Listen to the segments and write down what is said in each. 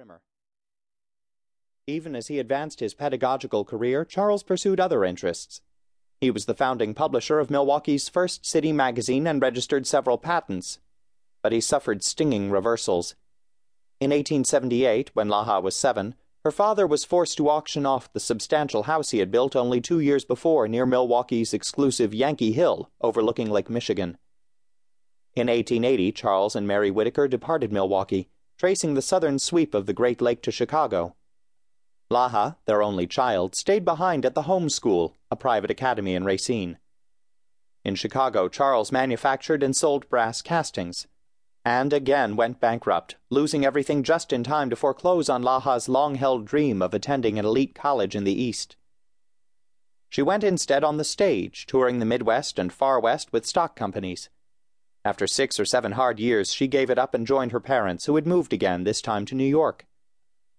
primer. Even as he advanced his pedagogical career, Charles pursued other interests. He was the founding publisher of Milwaukee's first city magazine and registered several patents. But he suffered stinging reversals. In 1878, when Laha was seven, her father was forced to auction off the substantial house he had built only two years before near Milwaukee's exclusive Yankee Hill, overlooking Lake Michigan. In 1880, Charles and Mary Whittaker departed Milwaukee, tracing the southern sweep of the Great Lake to Chicago. Laha, their only child, stayed behind at the Home School, a private academy in Racine. In Chicago, Charles manufactured and sold brass castings, and again went bankrupt, losing everything just in time to foreclose on Laha's long held dream of attending an elite college in the East. She went instead on the stage, touring the Midwest and Far West with stock companies. After six or seven hard years, she gave it up and joined her parents, who had moved again, this time to New York.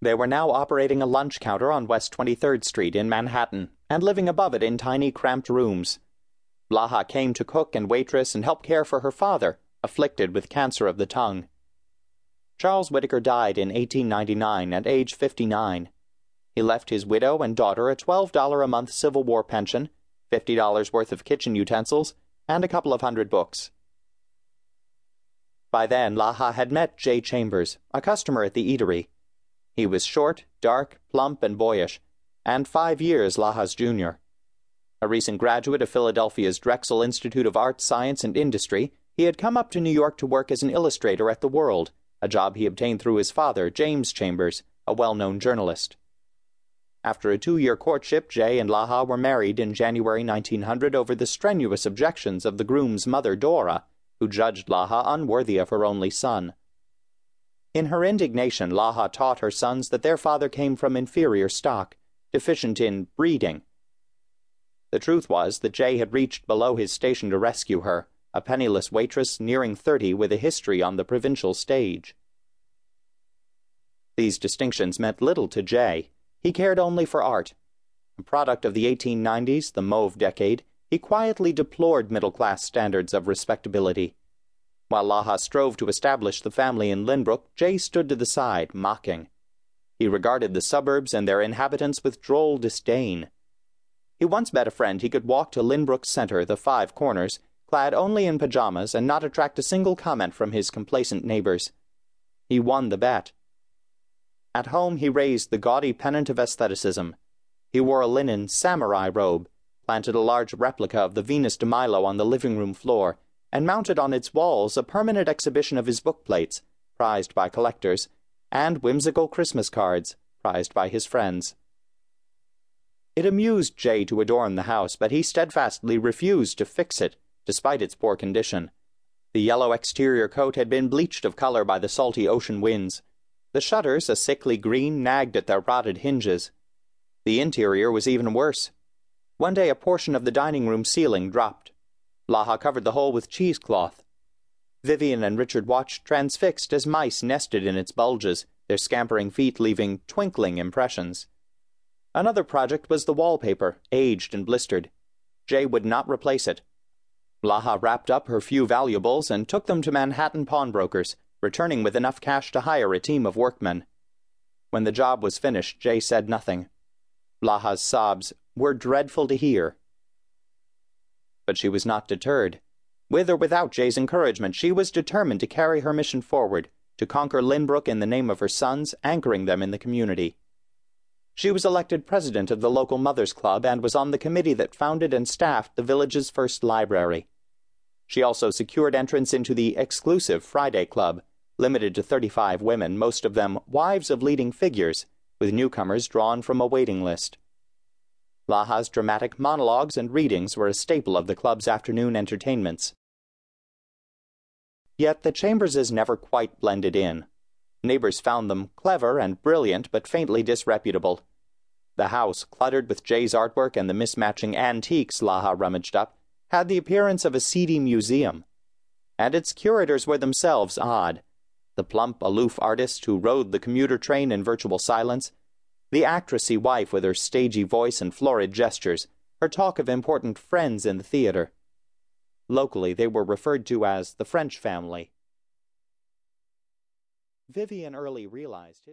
They were now operating a lunch counter on West 23rd Street in Manhattan and living above it in tiny, cramped rooms. Laha came to cook and waitress and help care for her father, afflicted with cancer of the tongue. Charles Whittaker died in 1899 at age 59. He left his widow and daughter a $12 a month Civil War pension, $50 worth of kitchen utensils, and a couple of hundred books. By then, Laha had met Jay Chambers, a customer at the eatery. He was short, dark, plump, and boyish, and five years Laha's junior. A recent graduate of Philadelphia's Drexel Institute of Art, Science, and Industry, he had come up to New York to work as an illustrator at The World, a job he obtained through his father, James Chambers, a well known journalist. After a two year courtship, Jay and Laha were married in January 1900 over the strenuous objections of the groom's mother, Dora, who judged Laha unworthy of her only son. In her indignation, Laha taught her sons that their father came from inferior stock, deficient in breeding. The truth was that Jay had reached below his station to rescue her, a penniless waitress nearing thirty with a history on the provincial stage. These distinctions meant little to Jay. He cared only for art. A product of the 1890s, the mauve decade, he quietly deplored middle class standards of respectability. While Laha strove to establish the family in Lynbrook, Jay stood to the side, mocking. He regarded the suburbs and their inhabitants with droll disdain. He once bet a friend he could walk to Lynbrook Center, the Five Corners, clad only in pajamas and not attract a single comment from his complacent neighbors. He won the bet. At home, he raised the gaudy pennant of aestheticism. He wore a linen samurai robe, planted a large replica of the Venus de Milo on the living room floor, and mounted on its walls a permanent exhibition of his book plates, prized by collectors, and whimsical Christmas cards, prized by his friends. It amused Jay to adorn the house, but he steadfastly refused to fix it, despite its poor condition. The yellow exterior coat had been bleached of color by the salty ocean winds. The shutters, a sickly green, nagged at their rotted hinges. The interior was even worse. One day a portion of the dining room ceiling dropped. Laha covered the hole with cheesecloth. Vivian and Richard watched transfixed as mice nested in its bulges, their scampering feet leaving twinkling impressions. Another project was the wallpaper, aged and blistered. Jay would not replace it. Laha wrapped up her few valuables and took them to Manhattan pawnbrokers, returning with enough cash to hire a team of workmen. When the job was finished, Jay said nothing. Laha's sobs were dreadful to hear. But she was not deterred. With or without Jay's encouragement, she was determined to carry her mission forward, to conquer Lynbrook in the name of her sons, anchoring them in the community. She was elected president of the local Mothers Club and was on the committee that founded and staffed the village's first library. She also secured entrance into the exclusive Friday Club, limited to 35 women, most of them wives of leading figures, with newcomers drawn from a waiting list. Laha's dramatic monologues and readings were a staple of the club's afternoon entertainments. Yet the Chamberses never quite blended in. Neighbors found them clever and brilliant, but faintly disreputable. The house, cluttered with Jay's artwork and the mismatching antiques Laha rummaged up, had the appearance of a seedy museum. And its curators were themselves odd. The plump, aloof artist who rode the commuter train in virtual silence, the actressy wife with her stagey voice and florid gestures, her talk of important friends in the theater. Locally, they were referred to as the French family. Vivian early realized his